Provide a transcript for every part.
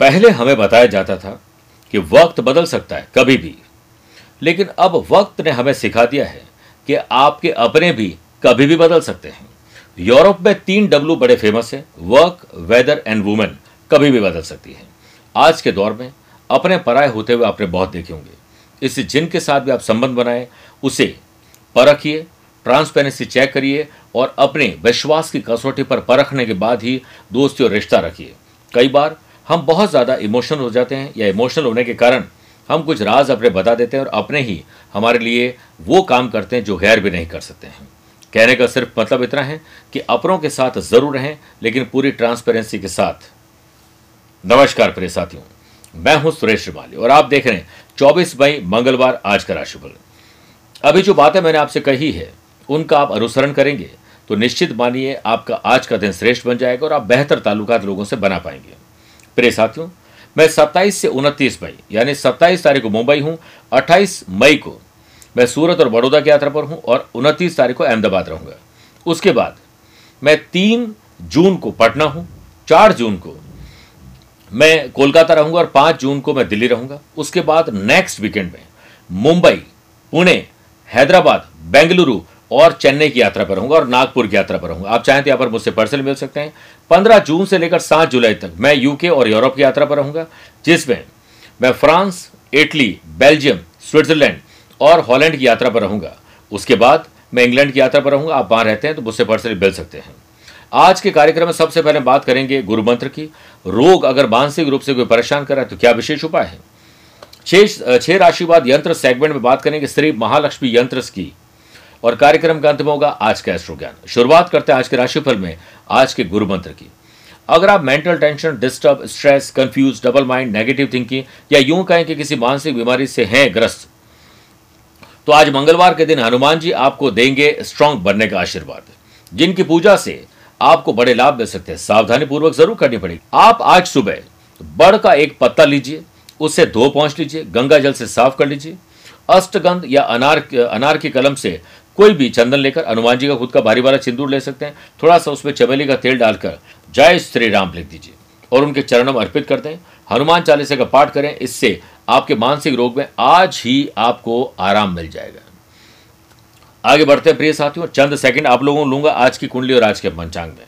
पहले हमें बताया जाता था कि वक्त बदल सकता है, कभी भी। लेकिन अब वक्त ने हमें सिखा दिया है कि आपके अपने भी कभी भी बदल सकते हैं। यूरोप में तीन डब्लू बड़े फ़ेमस हैं वर्क वेदर एंड वुमेन कभी भी बदल सकती है। आज के दौर में अपने पराये होते हुए आपने बहुत देखे होंगे। इससे जिनके साथ भी आप संबंध बनाए, उसे परखिए ट्रांसपेरेंसी चेक करिए और अपने विश्वास की कसौटी पर परखने के बाद ही दोस्ती और रिश्ता रखिए। कई बार हम बहुत ज़्यादा इमोशनल हो जाते हैं या इमोशनल होने के कारण हम कुछ राज अपने बता देते हैं और अपने ही हमारे लिए वो काम करते हैं जो गैर भी नहीं कर सकते हैं। कहने का सिर्फ़ मतलब इतना है कि अपनों के साथ ज़रूर रहें, लेकिन पूरी ट्रांसपेरेंसी के साथ। नमस्कार प्रिय साथियों, मैं हूँ सुरेश श्रीमाली और आप देख रहे हैं चौबीस मई मंगलवार आज का राशिफल। अभी जो बातें मैंने आपसे कही है, उनका आप अनुसरण करेंगे तो निश्चित मानिए आपका आज का दिन श्रेष्ठ बन जाएगा और आप बेहतर ताल्लुकात लोगों से बना पाएँगे। प्रिय साथियों, मैं 27 से 29 मई, यानी 27 तारीख को मुंबई हूँ 28 मई को मैं सूरत और बड़ौदा की यात्रा पर हूँ और 29 तारीख को अहमदाबाद रहूँगा। उसके बाद मैं तीन जून को पटना हूँ, चार जून को मैं कोलकाता रहूँगा और पाँच जून को मैं दिल्ली रहूँगा। उसके बाद नेक्स्ट वीकेंड में मुंबई, पुणे, हैदराबाद, बेंगलुरु और चेन्नई की यात्रा पर रहूँगा और नागपुर की यात्रा पर रहूँगा। आप चाहें तो यहाँ पर मुझसे पर्सल मिल सकते हैं। पंद्रह जून से लेकर सात जुलाई तक मैं यूके और यूरोप की यात्रा पर रहूँगा, जिसमें मैं फ्रांस, इटली, बेल्जियम, स्विट्जरलैंड और हॉलैंड की यात्रा पर रहूँगा। उसके बाद मैं इंग्लैंड की यात्रा पर रहूँगा। आप वहाँ रहते हैं तो मुझसे पर्सल मिल सकते हैं। आज के कार्यक्रम में सबसे पहले बात करेंगे गुरु मंत्र की। रोग अगर मानसिक रूप से कोई परेशान कर रहा है तो क्या विशेष उपाय है? छह राशिवाद यंत्र सेगमेंट में बात करेंगे। श्री महालक्ष्मी यंत्र की और कार्यक्रम का अंत में होगा आज का एस्ट्रो ज्ञान शुरुआत करते हैं आज के राशिफल में, आज के गुरु मंत्र की। अगर आप mental tension disturb stress confuse double mind negative thinking या यूँ कहें कि किसी मानसिक बीमारी से हैं, ग्रस्त तो आज मंगलवार के दिन हनुमान जी आपको देंगे स्ट्रांग बनने का आशीर्वाद, जिनकी पूजा से आपको बड़े लाभ मिल सकते हैं। सावधानी पूर्वक ज़रूर करनी पड़ेगी। आप आज सुबह बड़ का एक पत्ता लीजिए उसे धो पहुँच लीजिए, गंगा जल से साफ़ कर लीजिए, अष्टगंध या अनार अनार की कलम से कोई भी चंदन लेकर हनुमान जी का खुद का भारी वाला सिंदूर ले सकते हैं। थोड़ा सा उसमें चमेली का तेल डालकर जय श्री राम लिख दीजिए और उनके चरणों में अर्पित कर दें। हनुमान चालीसा का पाठ करें, इससे आपके मानसिक रोग में आज ही आपको आराम मिल जाएगा। आगे बढ़ते हैं प्रिय साथियों चंद सेकंड आप लोगों को लूँगा आज की कुंडली और आज के पंचांग में।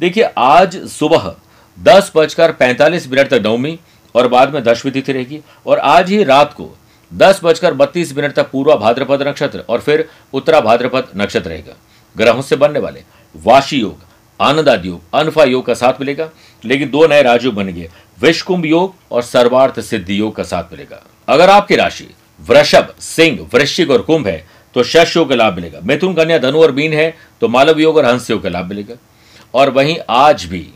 देखिए, आज सुबह दस बजकर पैंतालीस मिनट तक नवमी और बाद में दशमी तिथि रहेगी और आज ही रात को दस बजकर बत्तीस मिनट तक पूर्वा भाद्रपद नक्षत्र और फिर उत्तरा भाद्रपद नक्षत्र रहेगा। ग्रहों से बनने वाले वाशी योग, आनंदाद योग, अनफा योग का साथ मिलेगा, लेकिन दो नए राजयोग बन गए विश्वकुंभ योग और सर्वार्थ सिद्धि योग का साथ मिलेगा। अगर आपकी राशि वृषभ, सिंह, वृश्चिक और कुंभ है तो शश योग का लाभ मिलेगा। मिथुन, कन्या, धनु और मीन है तो मालव योग और हंस योग का लाभ मिलेगा। और वहीं आज भी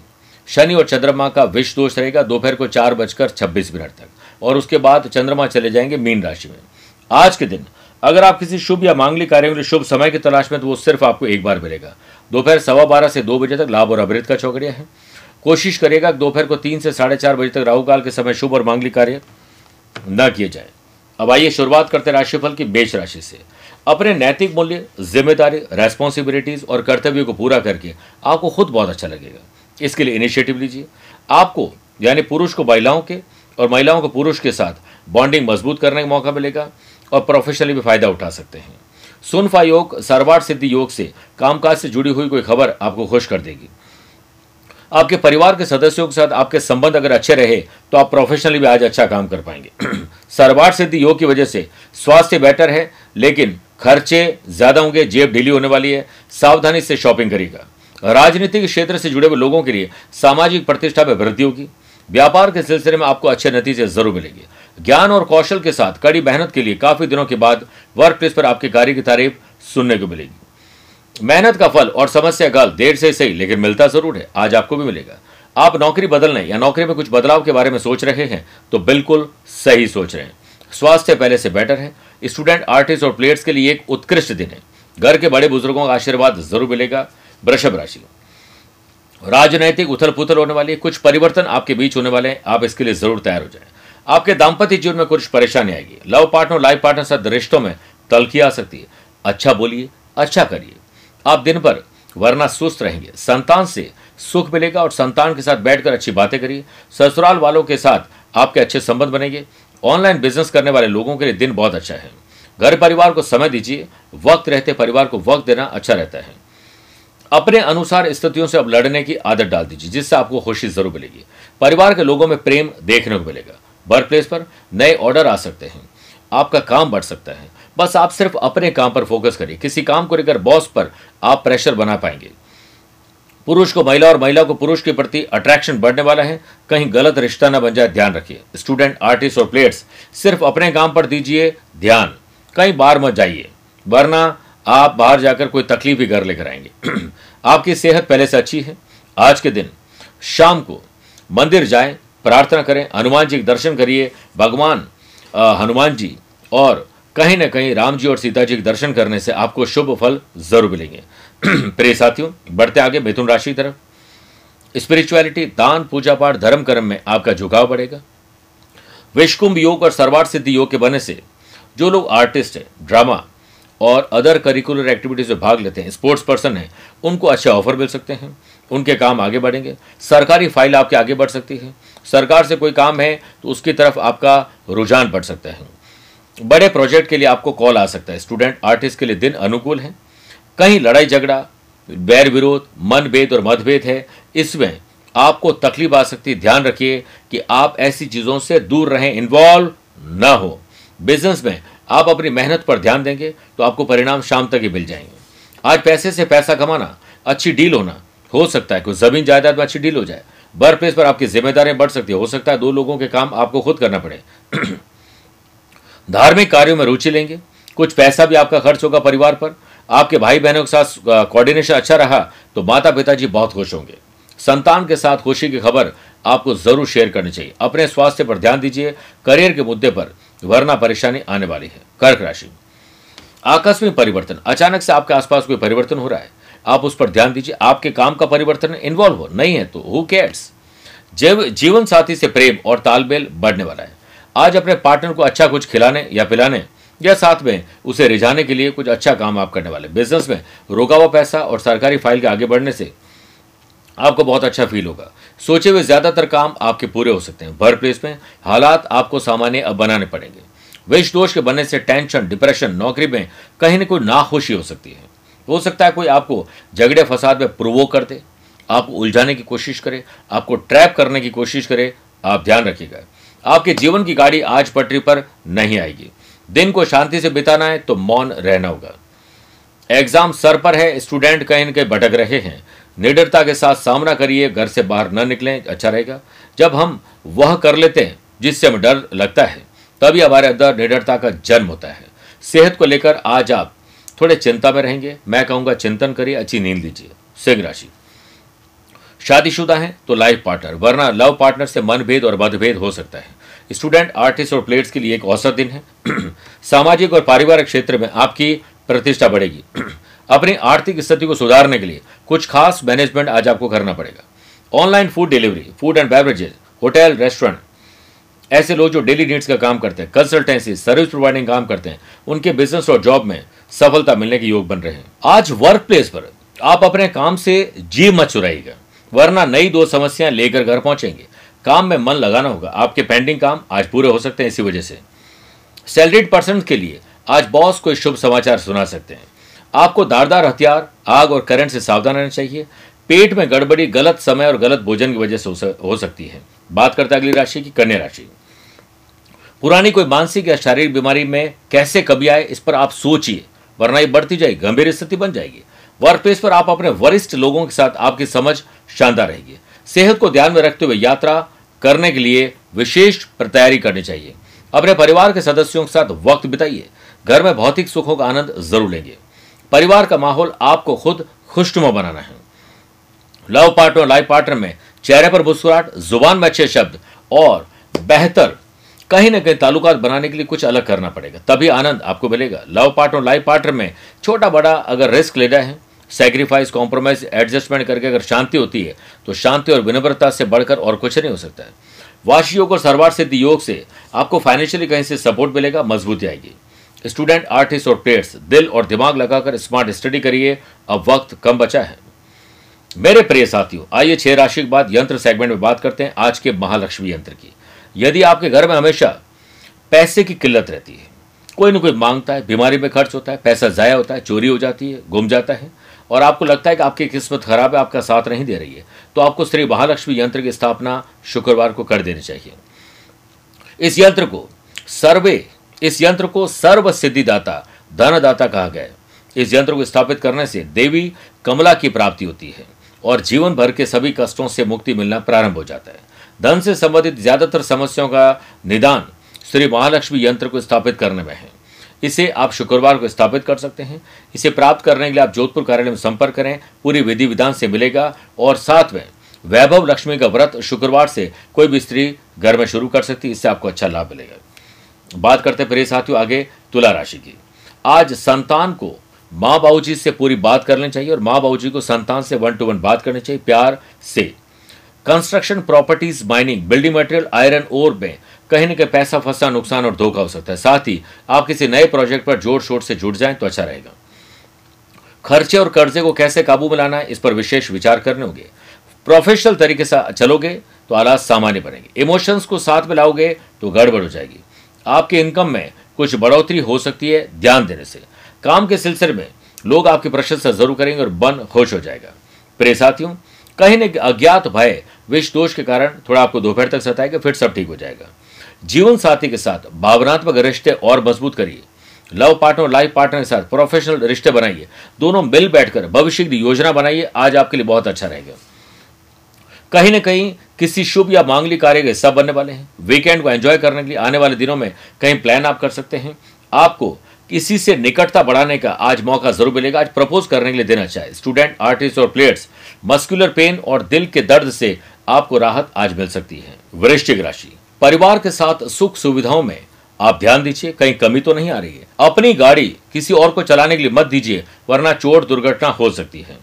शनि और चंद्रमा का विष दोष रहेगा। दोपहर को चार बजकर छब्बीस मिनट तक। और उसके बाद चंद्रमा चले जाएँगे मीन राशि में। आज के दिन, अगर आप किसी शुभ या मांगलिक कार्यों के लिए शुभ समय की तलाश में तो वो सिर्फ़ आपको एक बार मिलेगा। दोपहर सवा बारह से दो बजे तक लाभ और अमृत का चौकड़िया है। कोशिश करेगा दोपहर को तीन से साढ़े चार बजे तक राहु काल के समय शुभ और मांगलिक कार्य न किए जाए। अब आइए शुरुआत करते राशिफल की बेच राशि से। अपने नैतिक मूल्य, ज़िम्मेदारी रेस्पॉन्सिबिलिटीज और कर्तव्यों को पूरा करके आपको खुद बहुत अच्छा लगेगा। इसके लिए इनिशिएटिव लीजिए। आपको, यानी पुरुष को महिलाओं के और महिलाओं को पुरुष के साथ बॉन्डिंग मज़बूत करने का मौका मिलेगा और प्रोफेशनली भी फ़ायदा उठा सकते हैं। सुनफा योग सर्वार्थ सिद्धि योग से कामकाज से जुड़ी हुई कोई खबर आपको खुश कर देगी। आपके परिवार के सदस्यों के साथ आपके संबंध अगर अच्छे रहे तो आप प्रोफेशनली भी आज अच्छा काम कर पाएँगे। सर्वार्थ सिद्धि योग की वजह से स्वास्थ्य बेटर है, लेकिन खर्चे ज़्यादा होंगे, जेब ढीली होने वाली है, सावधानी से शॉपिंग करेगा राजनीतिक क्षेत्र से जुड़े हुए लोगों के लिए सामाजिक प्रतिष्ठा में वृद्धि होगी। व्यापार के सिलसिले में आपको अच्छे नतीजे ज़रूर मिलेंगे। ज्ञान और कौशल के साथ कड़ी मेहनत के लिए काफ़ी दिनों के बाद वर्क प्लेस पर आपके कार्य की तारीफ़ सुनने को मिलेगी। मेहनत का फल और समस्या गल देर से सही, लेकिन मिलता ज़रूर है। आज आपको भी मिलेगा। आप नौकरी बदलने या नौकरी में कुछ बदलाव के बारे में सोच रहे हैं तो बिल्कुल सही सोच रहे हैं। स्वास्थ्य पहले से बेटर है। स्टूडेंट, आर्टिस्ट और प्लेयर्स के लिए एक उत्कृष्ट दिन है। घर के बड़े बुज़ुर्गों का आशीर्वाद ज़रूर मिलेगा। वृषभ राशि राजनैतिक उथल पुथल होने वाली कुछ परिवर्तन आपके बीच होने वाले हैं। आप इसके लिए ज़रूर तैयार हो जाएँ। आपके दाम्पत्य जीवन में कुछ परेशानी आएगी। लव पार्टनर लाइफ पार्टनर साथ रिश्तों में तलखी आ सकती है। अच्छा बोलिए अच्छा करिए। आप दिन भर वरना सुस्त रहेंगे। संतान से सुख मिलेगा और संतान के साथ बैठकर अच्छी बातें करिए। ससुराल वालों के साथ आपके अच्छे संबंध बनेंगे। ऑनलाइन बिज़नेस करने वाले लोगों के लिए दिन बहुत अच्छा है। घर परिवार को समय दीजिए। वक्त रहते परिवार को वक्त देना अच्छा रहता है। अपने अनुसार स्थितियों से अब लड़ने की आदत डाल दीजिए, जिससे आपको खुशी ज़रूर मिलेगी। परिवार के लोगों में प्रेम देखने को मिलेगा। वर्क प्लेस पर नए ऑर्डर आ सकते हैं। आपका काम बढ़ सकता है। बस आप सिर्फ़ अपने काम पर फोकस करिए। किसी काम को लेकर बॉस पर आप प्रेशर बना पाएँगे। पुरुष को महिला और महिला को पुरुष के प्रति अट्रैक्शन बढ़ने वाला है। कहीं गलत रिश्ता न बन जाए, ध्यान रखिए। स्टूडेंट आर्टिस्ट और प्लेयर्स सिर्फ़ अपने काम पर दीजिए ध्यान। कहीं बार मत जाइए। वरना आप बाहर जाकर कोई तकलीफ़ ही घर लेकर आएँगे। आपकी सेहत पहले से अच्छी है। आज के दिन, शाम को मंदिर जाएँ, प्रार्थना करें, हनुमान जी के दर्शन करिए, भगवान हनुमान जी और कहीं ना कहीं राम जी और सीता जी के दर्शन करने से आपको शुभ फल ज़रूर मिलेंगे। प्रिय साथियों, बढ़ते आगे मिथुन राशि की तरफ़। स्पिरिचुअलिटी, दान, पूजा पाठ, धर्म कर्म में आपका झुकाव बढ़ेगा। विश्वकुंभ योग और सर्वार्थ सिद्धि योग के बने से जो लोग आर्टिस्ट हैं, ड्रामा और अदर करिकुलर एक्टिविटीज़ में भाग लेते हैं। स्पोर्ट्स पर्सन हैं। उनको अच्छे ऑफ़र मिल सकते हैं। उनके काम आगे बढ़ेंगे। सरकारी फ़ाइल आपके आगे बढ़ सकती है। सरकार से कोई काम है तो उसकी तरफ़ आपका रुझान बढ़ सकता है। बड़े प्रोजेक्ट के लिए आपको कॉल आ सकता है। स्टूडेंट आर्टिस्ट के लिए दिन अनुकूल है। कहीं लड़ाई झगड़ा बैर विरोध, मनभेद और मतभेद है, इसमें आपको तकलीफ़ आ सकती है। ध्यान रखिए कि आप ऐसी चीज़ों से दूर रहें। इन्वॉल्व न हो। बिज़नेस में आप अपनी मेहनत पर ध्यान देंगे तो आपको परिणाम शाम तक ही मिल जाएँगे। आज पैसे से पैसा कमाना, अच्छी डील होना, हो सकता है कोई ज़मीन जायदाद में अच्छी डील हो जाए। बर प्लेस पर आपकी जिम्मेदारियाँ बढ़ सकती है। हो सकता है दो लोगों के काम आपको खुद करना पड़े। धार्मिक कार्यों में रुचि लेंगे। कुछ पैसा भी आपका खर्च होगा परिवार पर। आपके भाई बहनों के साथ कोऑर्डिनेशन अच्छा रहा तो माता पिताजी बहुत खुश होंगे। संतान के साथ खुशी की खबर आपको ज़रूर शेयर करनी चाहिए। अपने स्वास्थ्य पर ध्यान दीजिए। करियर के मुद्दे पर वरना परेशानी आने वाली है। कर्क राशि आकस्मिक परिवर्तन। अचानक से आपके आसपास कोई परिवर्तन हो रहा है। आप उस पर ध्यान दीजिए। आपके काम का परिवर्तन इन्वॉल्व हो। नहीं है तो हु केयर्स जीवन साथी से प्रेम और तालमेल बढ़ने वाला है। आज अपने पार्टनर को अच्छा कुछ खिलाने या पिलाने या साथ में उसे रिझाने के लिए कुछ अच्छा काम आप करने वाले। बिज़नेस में रोका हुआ पैसा और सरकारी फ़ाइल के आगे बढ़ने से आपको बहुत अच्छा फील होगा। सोचे हुए ज़्यादातर काम आपके पूरे हो सकते हैं। भर प्लेस में हालात आपको सामान्य अब बनाने पड़ेंगे। विष दोष के बनने से टेंशन डिप्रेशन नौकरी में कहीं ना कोई नाखुशी हो सकती है। हो सकता है कोई आपको झगड़े फसाद में प्रोवो कर दे। आपको उलझाने की कोशिश करे, आपको ट्रैप करने की कोशिश करे, आप ध्यान रखिएगा। आपके जीवन की गाड़ी आज पटरी पर नहीं आएगी। दिन को शांति से बिताना है तो मौन रहना होगा। एग्ज़ाम सर पर है स्टूडेंट कहीं न कहीं भटक रहे हैं। निडरता के साथ सामना करिए, घर से बाहर न निकलें अच्छा रहेगा। जब हम वह कर लेते हैं, जिससे हमें डर लगता है, तभी हमारे अंदर निडरता का जन्म होता है। सेहत को लेकर आज आप थोड़े चिंता में रहेंगे। मैं कहूँगा, चिंतन करिए, अच्छी नींद लीजिए। सिंह राशि। शादीशुदा है तो लाइफ पार्टनर वरना लव पार्टनर से मनभेद और मतभेद हो सकता है। स्टूडेंट आर्टिस्ट और प्लेयर्स के लिए एक औसत दिन है। सामाजिक और पारिवारिक क्षेत्र में आपकी प्रतिष्ठा बढ़ेगी। अपनी आर्थिक स्थिति को सुधारने के लिए कुछ खास मैनेजमेंट आज आपको करना पड़ेगा। Online food delivery food and beverages hotel restaurant ऐसे लोग जो डेली नीड्स का काम करते हैं कंसल्टेंसी सर्विस प्रोवाइडिंग काम करते हैं, उनके बिज़नेस और जॉब में सफलता मिलने के योग बन रहे हैं। आज वर्क प्लेस पर आप अपने काम से जी मत चुराइएगा, वरना नई दो समस्याएँ लेकर घर पहुँचेंगे। काम में मन लगाना होगा। आपके पेंडिंग काम आज पूरे हो सकते हैं इसी वजह से। सैलरीड पर्सन के लिए आज बॉस कोई शुभ समाचार सुना सकते हैं। आपको दारदार हथियार, आग और करंट से सावधान रहना चाहिए। पेट में गड़बड़ी गलत समय और गलत भोजन की वजह से हो सकती है। बात करते हैं अगली राशि की, कन्या राशि। पुरानी कोई मानसिक या शारीरिक बीमारी में कैसे कभी आए, इस पर आप सोचिए, वरना ये बढ़ती जाएगी, गंभीर स्थिति बन जाएगी। वर्क प्लेस पर आप अपने वरिष्ठ लोगों के साथ आपकी समझ शानदार रहेगी। सेहत को ध्यान में रखते हुए यात्रा करने के लिए विशेष तैयारी करनी चाहिए। अपने परिवार के सदस्यों के साथ वक्त बिताइए। घर में भौतिक सुखों का आनंद ज़रूर लेंगे। परिवार का माहौल आपको खुद खुशनुमा बनाना है। लव पार्टनर, लाइफ पार्टनर में चेहरे पर मुस्कुराहट, ज़ुबान में अच्छे शब्द और बेहतर, कहीं ना कहीं ताल्लुकात बनाने के लिए कुछ अलग करना पड़ेगा। तभी आनंद आपको मिलेगा। लव पार्टनर, लाइफ पार्टनर में छोटा बड़ा अगर रिस्क लेना है सेक्रीफाइस कॉम्प्रोमाइज एडजस्टमेंट करके अगर शांति होती है तो शांति और विनम्रता से बढ़कर और कुछ नहीं हो सकता है। वाशी योग और सर्वार सिद्धि योग से आपको फाइनेंशियली कहीं से सपोर्ट मिलेगा, मजबूती आएगी। स्टूडेंट, आर्टिस्ट और प्लेयर्स दिल और दिमाग लगाकर स्मार्ट स्टडी करिए। अब वक्त कम बचा है। मेरे प्रिय साथियों, आइए छह राशि के बाद यंत्र सेगमेंट में बात करते हैं आज के महालक्ष्मी यंत्र की। यदि आपके घर में हमेशा पैसे की किल्लत रहती है, कोई ना कोई माँगता है, बीमारी में खर्च होता है, पैसा ज़ाया होता है, चोरी हो जाती है, गुम जाता है, और आपको लगता है कि आपकी किस्मत खराब है, आपका साथ नहीं दे रही है तो आपको श्री महालक्ष्मी यंत्र की स्थापना शुक्रवार को कर देनी चाहिए। इस यंत्र को सर्वे इस यंत्र को सर्व सिद्धिदाता धनदाता कहा गया इस यंत्र को स्थापित करने से देवी कमला की प्राप्ति होती है और जीवन भर के सभी कष्टों से मुक्ति मिलना प्रारंभ हो जाता है। धन से संबंधित ज़्यादातर समस्याओं का निदान श्री महालक्ष्मी यंत्र को स्थापित करने में है। इसे आप शुक्रवार को स्थापित कर सकते हैं। इसे प्राप्त करने के लिए आप जोधपुर कार्यालय में संपर्क करें, पूरी विधि विधान से मिलेगा और साथ में वैभव लक्ष्मी का व्रत शुक्रवार से कोई भी स्त्री घर में शुरू कर सकती है, इससे आपको अच्छा लाभ मिलेगा। बात करते हैं प्रिय साथियों, आगे तुला राशि की। आज संतान को माँ बाबू जी से पूरी बात करनी चाहिए और माँ बाबू जी को संतान से वन टू वन बात करनी चाहिए, प्यार से। Construction properties mining, building material, iron ore में कहीं ना कहीं पैसा फंसा, नुकसान और धोखा हो सकता है। साथ ही आप किसी नए प्रोजेक्ट पर ज़ोर शोर से जुट जाएँ तो अच्छा रहेगा। खर्चे और कर्जे को कैसे काबू में लाना है, इस पर विशेष विचार करने होंगे। प्रोफेशनल तरीके से चलोगे तो हालात सामान्य बनेंगे। इमोशंस को साथ में लाओगे तो गड़बड़ हो जाएगी। आपके इनकम में कुछ बढ़ोतरी हो सकती है ध्यान देने से। काम के सिलसिले में लोग आपकी प्रशंसा ज़रूर करेंगे और मन खुश हो जाएगा। प्रिय साथियों, कहीं न अज्ञात भय विष दोष के कारण थोड़ा आपको दोपहर तक सताएगा, फिर सब ठीक हो जाएगा। जीवन साथी के साथ भावनात्मक रिश्ते और मज़बूत करिए। लव पार्टनर और लाइफ पार्टनर के साथ प्रोफेशनल रिश्ते बनाइए। दोनों मिल बैठकर भविष्य की योजना बनाइए। आज आपके लिए बहुत अच्छा रहेगा। कहीं ना कहीं किसी शुभ या मांगलिक कार्य के सब बनने वाले हैं। वीकेंड को एंजॉय करने के लिए आने वाले दिनों में कहीं प्लान आप कर सकते हैं। आपको किसी से निकटता बढ़ाने का आज मौका ज़रूर मिलेगा। आज प्रपोज करने के लिए देना चाहिए स्टूडेंट आर्टिस्ट और प्लेयर्स मस्कुलर पेन और दिल के दर्द से आपको राहत आज मिल सकती है। वृश्चिक राशि, परिवार के साथ सुख सुविधाओं में आप ध्यान दीजिए। कहीं कमी तो नहीं आ रही है। अपनी गाड़ी किसी और को चलाने के लिए मत दीजिए, वरना चोट दुर्घटना हो सकती है।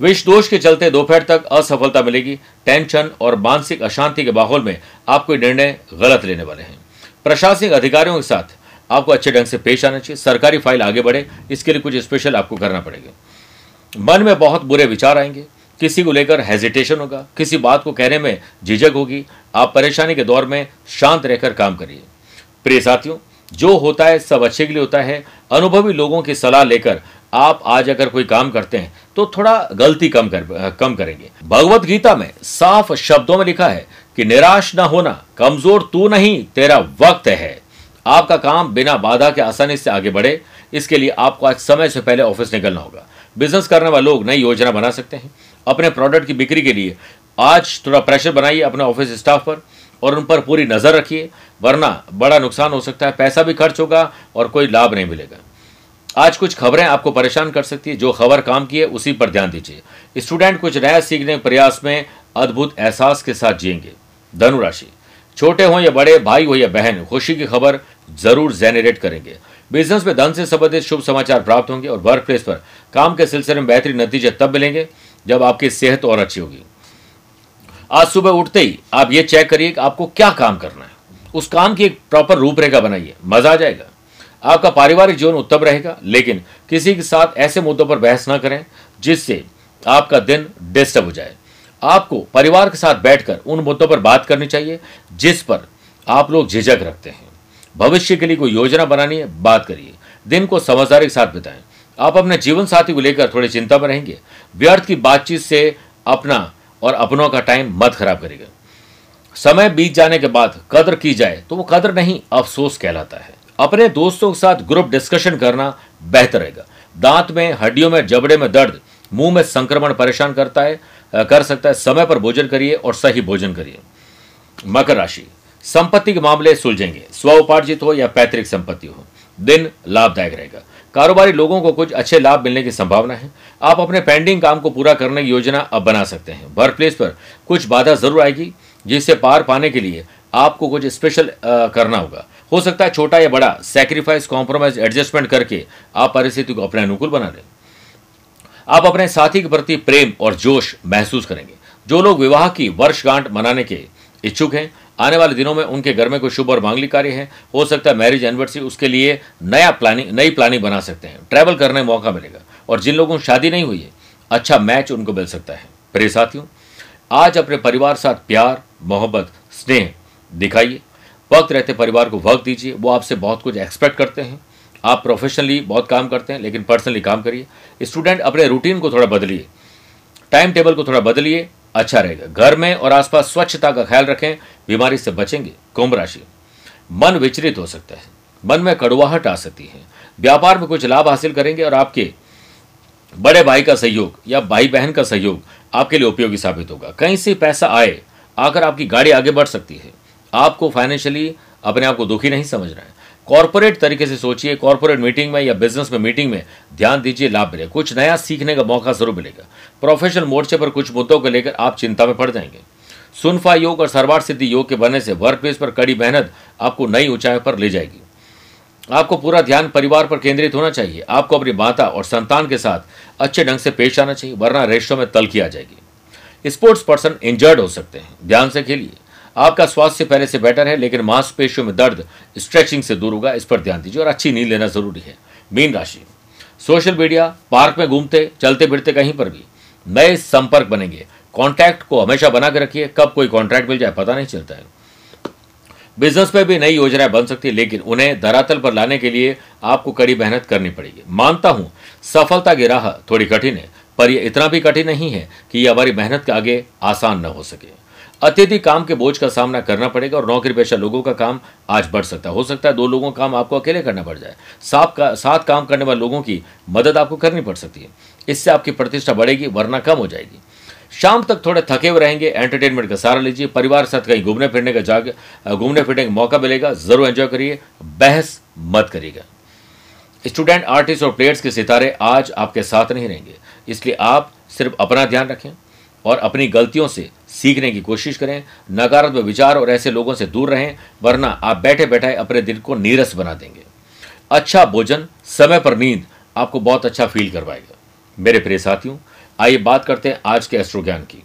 विष दोष के चलते दोपहर तक असफलता मिलेगी। टेंशन और मानसिक अशांति के माहौल में आप कोई निर्णय गलत लेने वाले हैं। प्रशासनिक अधिकारियों के साथ आपको अच्छे ढंग से पेश आना चाहिए। सरकारी फ़ाइल आगे बढ़े, इसके लिए कुछ स्पेशल आपको करना पड़ेगा। मन में बहुत बुरे विचार आएँगे। किसी को लेकर हेजिटेशन होगा, किसी बात को कहने में झिझक होगी। आप परेशानी के दौर में शांत रहकर काम करिए। प्रिय साथियों, जो होता है, सब अच्छे के लिए होता है। अनुभवी लोगों की सलाह लेकर आप आज अगर कोई काम करते हैं तो थोड़ा गलती कम कर, कम करेंगे। भगवत गीता में साफ़ शब्दों में लिखा है कि निराश ना होना, कमज़ोर तू नहीं, तेरा वक्त है। आपका काम बिना बाधा के आसानी से आगे बढ़े। इसके लिए आपको आज समय से पहले ऑफ़िस निकलना होगा। बिज़नेस करने वाले लोग नई योजना बना सकते हैं। अपने प्रोडक्ट की बिक्री के लिए आज थोड़ा प्रेशर बनाइए अपने ऑफ़िस स्टाफ पर और उन पर पूरी नज़र रखिए, वरना बड़ा नुकसान हो सकता है, पैसा भी खर्च होगा और कोई लाभ नहीं मिलेगा। आज कुछ खबरें आपको परेशान कर सकती है। जो खबर काम की है, उसी पर ध्यान दीजिए। स्टूडेंट कुछ नया सीखने के प्रयास में अद्भुत एहसास के साथ जिएँगे। धनुराशि छोटे हो या बड़े, भाई हो या बहन, खुशी की खबर ज़रूर जेनरेट करेंगे। बिज़नेस में धन से संबंधित शुभ समाचार प्राप्त होंगे और वर्क प्लेस पर काम के सिलसिले में बेहतरीन नतीजे तब मिलेंगे, जब आपकी सेहत और अच्छी होगी। आज सुबह उठते ही आप ये चेक करिए कि आपको क्या काम करना है। उस काम की एक प्रॉपर रूपरेखा बनाइए। मज़ा आ जाएगा। आपका पारिवारिक जीवन उत्तम रहेगा, लेकिन किसी के साथ ऐसे मुद्दों पर बहस ना करें जिससे आपका दिन डिस्टर्ब हो जाए। आपको परिवार के साथ बैठकर उन मुद्दों पर बात करनी चाहिए जिस पर आप लोग झिझक रखते हैं। भविष्य के लिए कोई योजना बनानी है, बात करिए। दिन को समझदारी के साथ बिताएँ। आप अपने जीवन साथी को लेकर थोड़ी चिंता में रहेंगे। व्यर्थ की बातचीत से अपना और अपनों का टाइम मत खराब करेगा समय बीत जाने के बाद कदर की जाए तो वो कदर नहीं, अफसोस कहलाता है। अपने दोस्तों के साथ ग्रुप डिस्कशन करना बेहतर रहेगा। दांत में, हड्डियों में, जबड़े में दर्द, मुँह में संक्रमण परेशान करता है कर सकता है, समय पर भोजन करिए और सही भोजन करिए। मकर राशि, संपत्ति के मामले सुलझेंगे। स्व उपार्जित हो या पैतृक संपत्ति हो, दिन लाभदायक रहेगा। कारोबारी लोगों को कुछ अच्छे लाभ मिलने की संभावना है। आप अपने पेंडिंग काम को पूरा करने की योजना अब बना सकते हैं। वर्क प्लेस पर कुछ बाधा ज़रूर आएगी जिससे पार पाने के लिए आपको कुछ स्पेशल करना होगा। हो सकता है छोटा या बड़ा सेक्रीफाइस कॉम्प्रोमाइज एडजस्टमेंट करके आप परिस्थिति को अपने अनुकूल बना लें आप अपने साथी के प्रति प्रेम और जोश महसूस करेंगे। जो लोग विवाह की वर्षगांठ मनाने के इच्छुक हैं, आने वाले दिनों में उनके घर में कोई शुभ और मांगलिक कार्य है। हो सकता है मैरिज एनिवर्सरी उसके लिए नया प्लानिंग नई प्लानिंग बना सकते हैं। ट्रैवल करने में मौका मिलेगा। और जिन लोगों को शादी नहीं हुई है अच्छा मैच उनको मिल सकता है। प्रिय साथियों, आज अपने परिवार साथ प्यार, मोहब्बत, स्नेह दिखाइए। वक्त रहते परिवार को वक्त दीजिए, वो आपसे बहुत कुछ एक्सपेक्ट करते हैं। आप प्रोफेशनली बहुत काम करते हैं, लेकिन पर्सनली काम करिए। स्टूडेंट अपने रूटीन को थोड़ा बदलिए। टाइम टेबल को थोड़ा बदलिए अच्छा रहेगा। घर में और आसपास स्वच्छता का ख्याल रखें, बीमारी से बचेंगे। कुंभ राशि। मन विचलित हो सकता है। मन में कड़वाहट आ सकती है। व्यापार में कुछ लाभ हासिल करेंगे और आपके बड़े भाई का सहयोग या भाई बहन का सहयोग आपके लिए उपयोगी साबित होगा। कहीं से पैसा आए, आकर आपकी गाड़ी आगे बढ़ सकती है। आपको फाइनेंशियली अपने आप को दुखी नहीं समझना है। कॉरपोरेट तरीके से सोचिए कॉरपोरेट मीटिंग में या बिज़नेस में मीटिंग में ध्यान दीजिए, लाभ मिलेगा। कुछ नया सीखने का मौका ज़रूर मिलेगा। प्रोफेशनल मोर्चे पर कुछ मुद्दों को लेकर आप चिंता में पड़ जाएँगे। सुनफा योग और सर्वार सिद्धि योग के बनने से वर्क प्लेस पर कड़ी मेहनत आपको नई ऊंचाई पर ले जाएगी। आपको पूरा ध्यान परिवार पर केंद्रित होना चाहिए। आपको अपनी माता और संतान के साथ अच्छे ढंग से पेश आना चाहिए, वरना रेशों में तलखी आ जाएगी। स्पोर्ट्स पर्सन इंजर्ड हो सकते हैं। ध्यान से खेलिए। आपका स्वास्थ्य पहले से बेटर है, लेकिन मांसपेशियों में दर्द स्ट्रेचिंग से दूर होगा, इस पर ध्यान दीजिए और अच्छी नींद लेना ज़रूरी है। मीन राशि। सोशल मीडिया पार्क में घूमते, चलते फिरते कहीं पर भी नए संपर्क बनेंगे। कॉन्टैक्ट को हमेशा बना के रखिए, कब कोई कॉन्ट्रैक्ट मिल जाए पता नहीं चलता है। बिज़नेस में भी नई योजनाएँ बन सकती है, लेकिन उन्हें धरातल पर लाने के लिए आपको कड़ी मेहनत करनी पड़ेगी। मानता हूँ, सफलता की राह थोड़ी कठिन है, पर यह इतना भी कठिन नहीं है कि यह हमारी मेहनत के आगे आसान न हो सके। अत्यधिक काम के बोझ का सामना करना पड़ेगा और नौकरी पेशा लोगों का काम आज बढ़ सकता है। हो सकता है दो लोगों का काम आपको अकेले करना पड़ जाए। सात का साथ काम करने वाले लोगों की मदद आपको करनी पड़ सकती है। इससे आपकी प्रतिष्ठा बढ़ेगी, वरना कम हो जाएगी। शाम तक थोड़े थके हुए रहेंगे एंटरटेनमेंट का सहारा लीजिए, परिवार के साथ कहीं घूमने फिरने का जाग, घूमने फिरने का मौका मिलेगा, ज़रूर एंजॉय करिए, बहस मत करिएगा। स्टूडेंट आर्टिस्ट और प्लेयर्स के सितारे आज आपके साथ नहीं रहेंगे। इसलिए आप सिर्फ़ अपना ध्यान रखें और अपनी गलतियों से सीखने की कोशिश करें, नकारात्मक विचार और ऐसे लोगों से दूर रहें, वरना आप बैठे बैठे अपने दिल को नीरस बना देंगे। अच्छा भोजन, समय पर नींद आपको बहुत अच्छा फील करवाएगा। मेरे प्रिय साथियों, आइए बात करते हैं आज के एस्ट्रो ज्ञान की।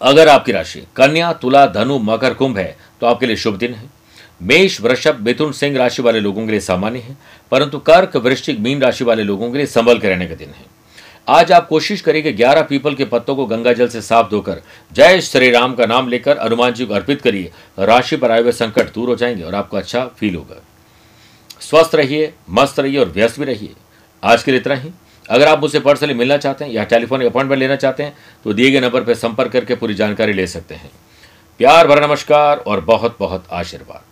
अगर आपकी राशि कन्या, तुला, धनु, मकर, कुंभ है तो आपके लिए शुभ दिन है। मेष, वृषभ, मिथुन, सिंह राशि वाले लोगों के लिए सामान्य है, परंतु कर्क, वृश्चिक, मीन राशि वाले लोगों के लिए संभल के रहने का दिन है। आज आप कोशिश करिए कि ग्यारह पीपल के पत्तों को गंगा जल से साफ़ धोकर, जय श्री राम का नाम लेकर हनुमान जी को अर्पित करिए। राशि पर आए हुए संकट दूर हो जाएँगे और आपको अच्छा फील होगा। स्वस्थ रहिए, मस्त रहिए और व्यस्त भी रहिए। आज के लिए इतना ही। अगर आप मुझसे पर्सनली मिलना चाहते हैं या टेलीफोन अपॉइंटमेंट लेना चाहते हैं तो दिए गए नंबर पर संपर्क करके पूरी जानकारी ले सकते हैं। प्यार भरा नमस्कार और बहुत बहुत आशीर्वाद।